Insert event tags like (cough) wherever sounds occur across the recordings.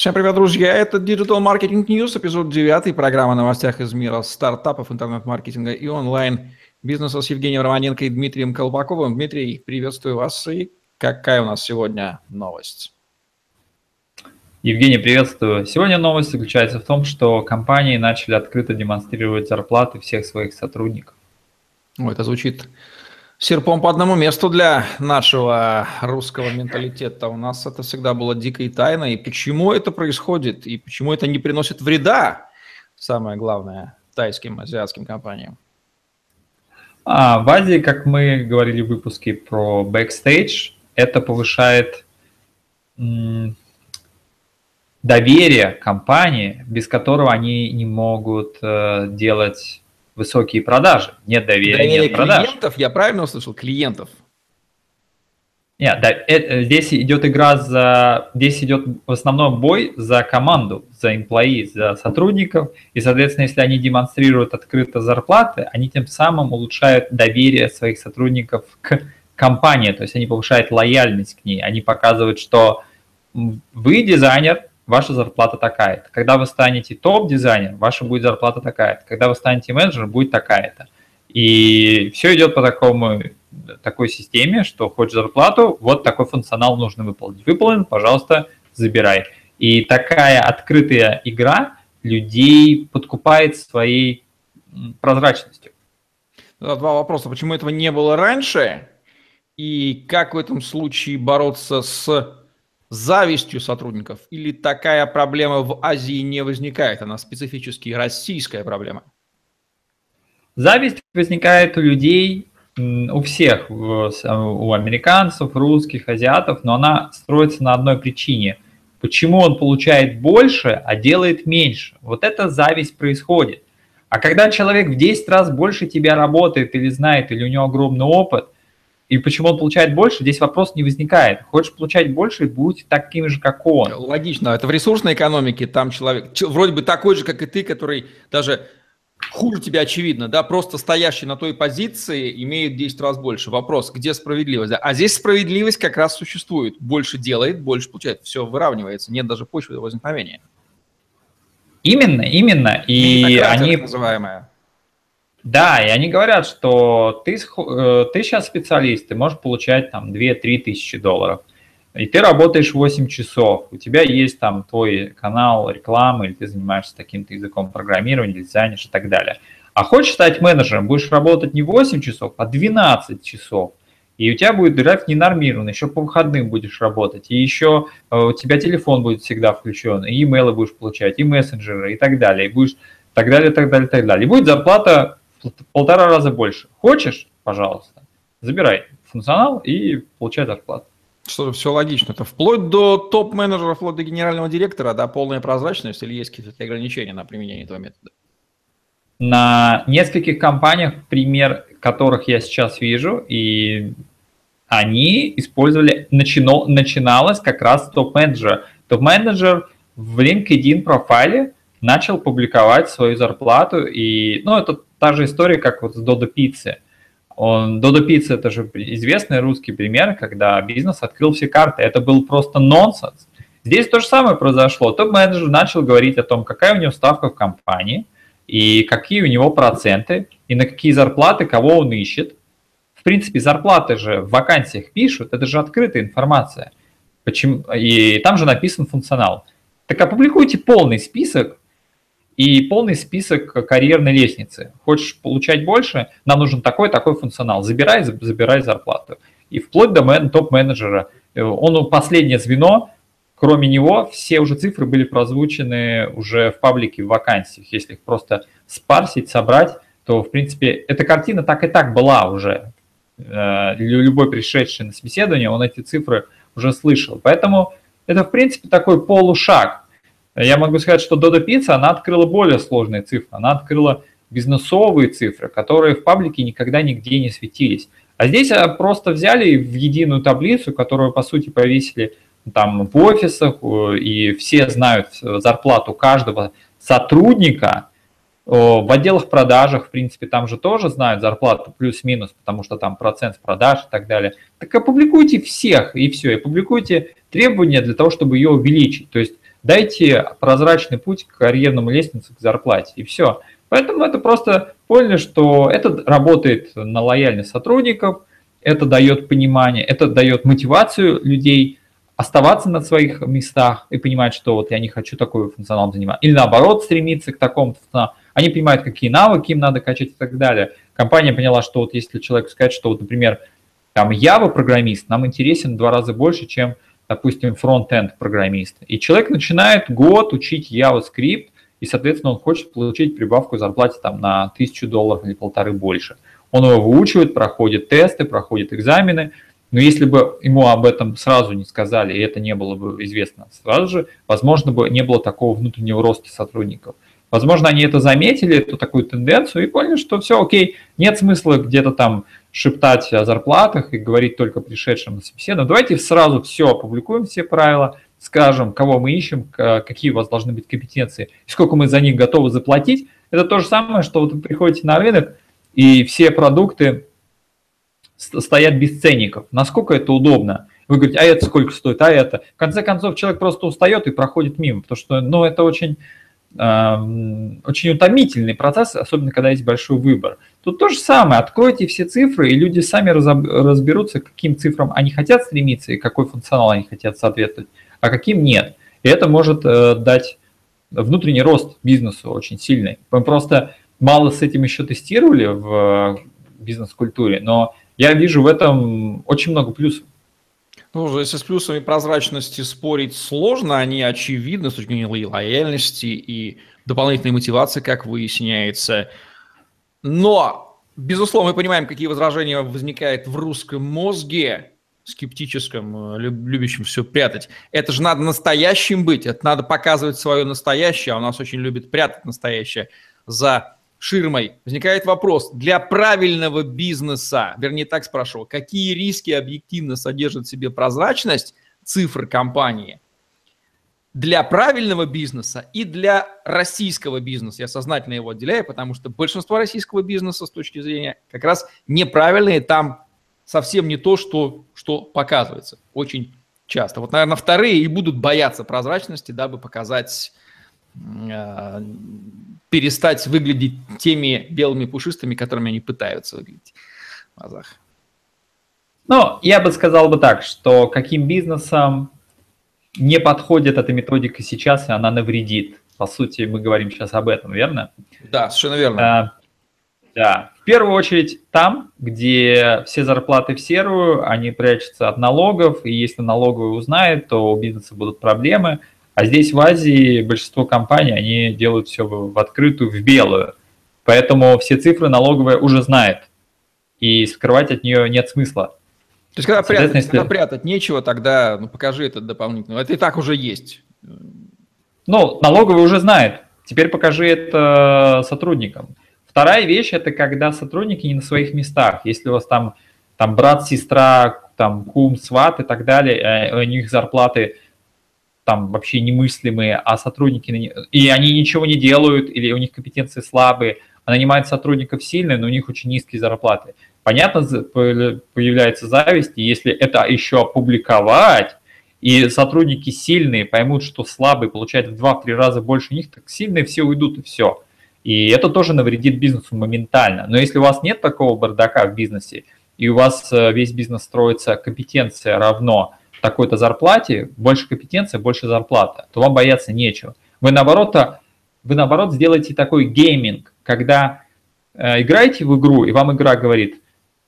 Всем привет, друзья! Это Digital Marketing News, эпизод 9, программа о новостях из мира стартапов, интернет-маркетинга и онлайн-бизнеса с Евгением Романенко и Дмитрием Колпаковым. Дмитрий, приветствую вас. И какая у нас сегодня новость? Евгений, приветствую. Сегодня новость заключается в том, что компании начали открыто демонстрировать зарплаты всех своих сотрудников. О, это звучит серпом по одному месту для нашего русского менталитета. У нас это всегда было дикой тайной. И почему это происходит? И почему это не приносит вреда, самое главное, тайским, азиатским компаниям? А, в Азии, как мы говорили в выпуске про Backstage, это повышает м, доверие компании, без которого они не могут э, делать высокие продажи. Нет доверия, доверие нет продаж. клиентов, я правильно услышал? Клиентов. Нет, да, это, здесь идет игра за... Здесь идет в основном бой за команду, за employee, за сотрудников. И, соответственно, если они демонстрируют открыто зарплаты, они тем самым улучшают доверие своих сотрудников к компании. То есть они повышают лояльность к ней. Они показывают, что вы дизайнер, ваша зарплата такая-то. Когда вы станете топ-дизайнер, ваша будет зарплата такая-то. Когда вы станете менеджером, будет такая-то. И все идет по такому, такой системе, что хочешь зарплату, вот такой функционал нужно выполнить. Выполнен, пожалуйста, забирай. И такая открытая игра людей подкупает своей прозрачностью. Два вопроса. Почему этого не было раньше? И как в этом случае бороться с завистью сотрудников или такая проблема в Азии не возникает? Она специфически российская проблема? Зависть возникает у людей, у всех, у американцев, русских, азиатов, но она строится на одной причине. Почему он получает больше, а делает меньше? Вот эта зависть происходит. А когда человек в 10 раз больше тебя работает или знает, или у него огромный опыт – и почему он получает больше, здесь вопрос не возникает. Хочешь получать больше, будь таким же, как он. Логично. Это в ресурсной экономике, там человек вроде бы такой же, как и ты, который даже хуже тебя очевидно, да, просто стоящий на той позиции имеет 10 раз больше. Вопрос, где справедливость? Да? А здесь справедливость как раз существует. Больше делает, больше получает. Все выравнивается, нет даже почвы возникновения. Именно, именно. И они... Называемая. Да, и они говорят, что ты, э, ты сейчас специалист, ты можешь получать там 2-3 тысячи долларов, и ты работаешь 8 часов, у тебя есть там твой канал рекламы, или ты занимаешься таким-то языком программирования, дизайнишь и так далее. А хочешь стать менеджером, будешь работать не 8 часов, а 12 часов. И у тебя будет график ненормированный, еще по выходным будешь работать, и еще э, у тебя телефон будет всегда включен, и имейлы будешь получать, и мессенджеры, и так далее, и будешь так далее, так далее, так далее. И будет зарплата полтора раза больше. Хочешь, пожалуйста, забирай функционал и получай зарплату. Что все логично. Это вплоть до топ-менеджера, вплоть до генерального директора, да, полная прозрачность или есть какие-то ограничения на применение этого метода? На нескольких компаниях, пример которых я сейчас вижу, и они использовали, начино, начиналось как раз топ-менеджера. Топ-менеджер в LinkedIn профайле начал публиковать свою зарплату, и, ну, это та же история, как вот с Додо Пиццы. Он, Додо Пицца – это же известный русский пример, когда бизнес открыл все карты. Это был просто нонсенс. Здесь то же самое произошло. Топ-менеджер начал говорить о том, какая у него ставка в компании, и какие у него проценты, и на какие зарплаты, кого он ищет. В принципе, зарплаты же в вакансиях пишут, это же открытая информация. Почему? И там же написан функционал. Так опубликуйте полный список и полный список карьерной лестницы. Хочешь получать больше, нам нужен такой-такой функционал. Забирай, забирай зарплату. И вплоть до мен, топ-менеджера. Э, он последнее звено, кроме него все уже цифры были прозвучены уже в паблике в вакансиях. Если их просто спарсить, собрать, то, в принципе, эта картина так и так была уже. Э, любой пришедший на собеседование, он эти цифры уже слышал. Поэтому это, в принципе, такой полушаг я могу сказать, что Dodo Pizza, она открыла более сложные цифры. Она открыла бизнесовые цифры, которые в паблике никогда нигде не светились. А здесь а, просто взяли в единую таблицу, которую, по сути, повесили там в офисах, и все знают зарплату каждого сотрудника. В отделах продажах, в принципе, там же тоже знают зарплату плюс-минус, потому что там процент продаж и так далее. Так опубликуйте всех, и все, и публикуйте требования для того, чтобы ее увеличить. То есть дайте прозрачный путь к карьерному лестнице, к зарплате, и все. Поэтому это просто поняли, что это работает на лояльность сотрудников, это дает понимание, это дает мотивацию людей оставаться на своих местах и понимать, что вот я не хочу такой функционал заниматься. Или наоборот, стремиться к такому. Они понимают, какие навыки им надо качать и так далее. Компания поняла, что вот если человек сказать, что вот, например, там Java программист нам интересен в два раза больше, чем, допустим, фронт-энд программист. И человек начинает год учить JavaScript, и, соответственно, он хочет получить прибавку зарплате там на тысячу долларов или полторы больше. Он его выучивает, проходит тесты, проходит экзамены, но если бы ему об этом сразу не сказали, и это не было бы известно сразу же, возможно бы не было такого внутреннего роста сотрудников. Возможно, они это заметили, эту такую тенденцию, и поняли, что все окей, нет смысла где-то там шептать о зарплатах и говорить только пришедшим на собеседование. Давайте сразу все опубликуем, все правила, скажем, кого мы ищем, какие у вас должны быть компетенции, и сколько мы за них готовы заплатить. Это то же самое, что вот вы приходите на рынок, и все продукты стоят без ценников. Насколько это удобно? Вы говорите, а это сколько стоит, а это? В конце концов, человек просто устает и проходит мимо, потому что ну, это очень, э, очень утомительный процесс, особенно когда есть большой выбор. Тут то же самое, откройте все цифры, и люди сами разберутся, к каким цифрам они хотят стремиться и какой функционал они хотят соответствовать, а каким нет. И это может э, дать внутренний рост бизнесу очень сильный. Мы просто мало с этим еще тестировали в бизнес-культуре, но я вижу в этом очень много плюсов. Ну, если с плюсами прозрачности спорить сложно, они очевидны с точки зрения лояльности и дополнительной мотивации, как выясняется. Но, безусловно, мы понимаем, какие возражения возникают в русском мозге, скептическом, любящем все прятать. Это же надо настоящим быть, это надо показывать свое настоящее, а у нас очень любят прятать настоящее за ширмой, возникает вопрос, для правильного бизнеса, вернее так спрошу, какие риски объективно содержит в себе прозрачность цифр компании для правильного бизнеса и для российского бизнеса. Я сознательно его отделяю, потому что большинство российского бизнеса с точки зрения как раз неправильные, там совсем не то, что, что показывается очень часто. Вот, наверное, вторые и будут бояться прозрачности, дабы показать э, перестать выглядеть теми белыми пушистыми, которыми они пытаются выглядеть в глазах? Ну, я бы сказал бы так, что каким бизнесом не подходит эта методика сейчас, и она навредит. По сути, мы говорим сейчас об этом, верно? Да, совершенно верно. А, да. В первую очередь там, где все зарплаты в серую, они прячутся от налогов, и если налоговый узнает, то у бизнеса будут проблемы – а здесь в Азии большинство компаний, они делают все в открытую, в белую. Поэтому все цифры налоговая уже знает. И скрывать от нее нет смысла. То есть, когда, прятать, если... когда прятать нечего, тогда ну, покажи это дополнительно. Это и так уже есть. Ну, налоговый уже знает. Теперь покажи это сотрудникам. Вторая вещь – это когда сотрудники не на своих местах. Если у вас там, там брат, сестра, там кум, сват и так далее, э, у них зарплаты – там вообще немыслимые, а сотрудники, и они ничего не делают, или у них компетенции слабые, а нанимают сотрудников сильные, но у них очень низкие зарплаты. Понятно, появляется зависть, и если это еще опубликовать, и сотрудники сильные поймут, что слабые получают в 2-3 раза больше них, так сильные все уйдут и все. И это тоже навредит бизнесу моментально. Но если у вас нет такого бардака в бизнесе, и у вас э, весь бизнес строится компетенция равно такой-то зарплате, больше компетенции, больше зарплата, то вам бояться нечего. Вы наоборот, вы наоборот сделаете такой гейминг, когда э, играете в игру, и вам игра говорит,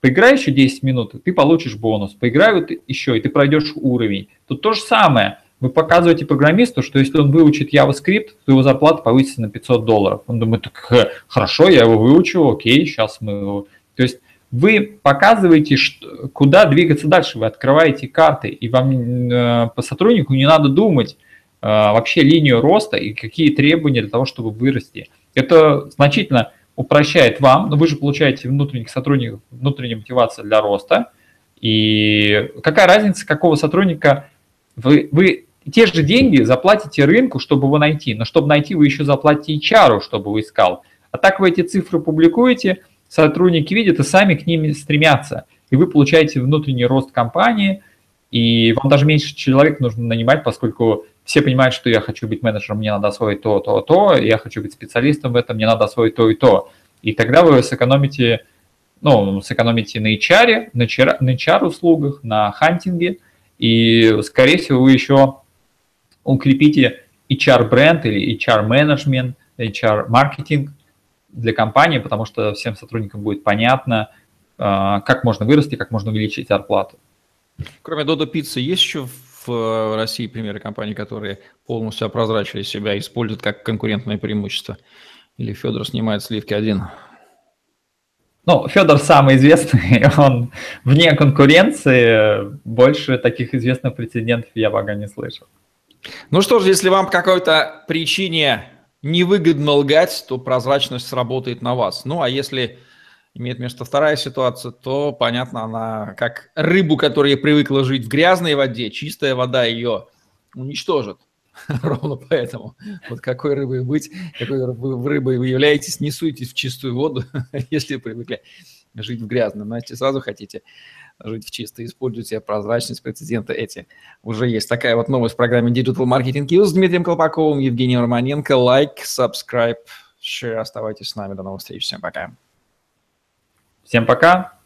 поиграй еще 10 минут, ты получишь бонус, поиграй вот еще, и ты пройдешь уровень. Тут то же самое. Вы показываете программисту, что если он выучит JavaScript, то его зарплата повысится на 500 долларов. Он думает, так хорошо, я его выучу, окей, сейчас мы его... То есть вы показываете, что, куда двигаться дальше, вы открываете карты, и вам э, по сотруднику не надо думать вообще линию роста и какие требования для того, чтобы вырасти. Это значительно упрощает вам, но вы же получаете внутренних сотрудников, внутреннюю мотивацию для роста. И какая разница, какого сотрудника вы, вы те же деньги заплатите рынку, чтобы его найти, но чтобы найти, вы еще заплатите HR, чтобы вы искал. А так вы эти цифры публикуете – сотрудники видят и сами к ним стремятся. И вы получаете внутренний рост компании, и вам даже меньше человек нужно нанимать, поскольку все понимают, что я хочу быть менеджером, мне надо освоить то, то, то, я хочу быть специалистом в этом, мне надо освоить то и то. И тогда вы сэкономите, ну, сэкономите на HR, на HR, услугах, на хантинге, и, скорее всего, вы еще укрепите HR-бренд или HR-менеджмент, HR-маркетинг для компании, потому что всем сотрудникам будет понятно, а, как можно вырасти, как можно увеличить зарплату. Кроме Додо Пиццы, есть еще в России примеры компаний, которые полностью опрозрачили себя используют как конкурентное преимущество? Или Федор снимает сливки один? Ну, Федор самый известный, (laughs) он вне конкуренции, больше таких известных прецедентов я пока не слышал. Ну что ж, если вам по какой-то причине невыгодно лгать, то прозрачность сработает на вас. Ну а если имеет место вторая ситуация, то, понятно, она как рыбу, которая привыкла жить в грязной воде, чистая вода ее уничтожит. (laughs) Ровно поэтому. Вот какой рыбой быть, какой рыбой вы являетесь, не суйтесь в чистую воду, (laughs) если привыкли жить в грязном. Значит, сразу хотите жить в чисто, используйте прозрачность, прецеденты эти. Уже есть такая вот новость в программе Digital Marketing News с Дмитрием Колпаковым, Евгением Романенко. Лайк, subscribe, share. Оставайтесь с нами. До новых встреч. Всем пока. Всем пока.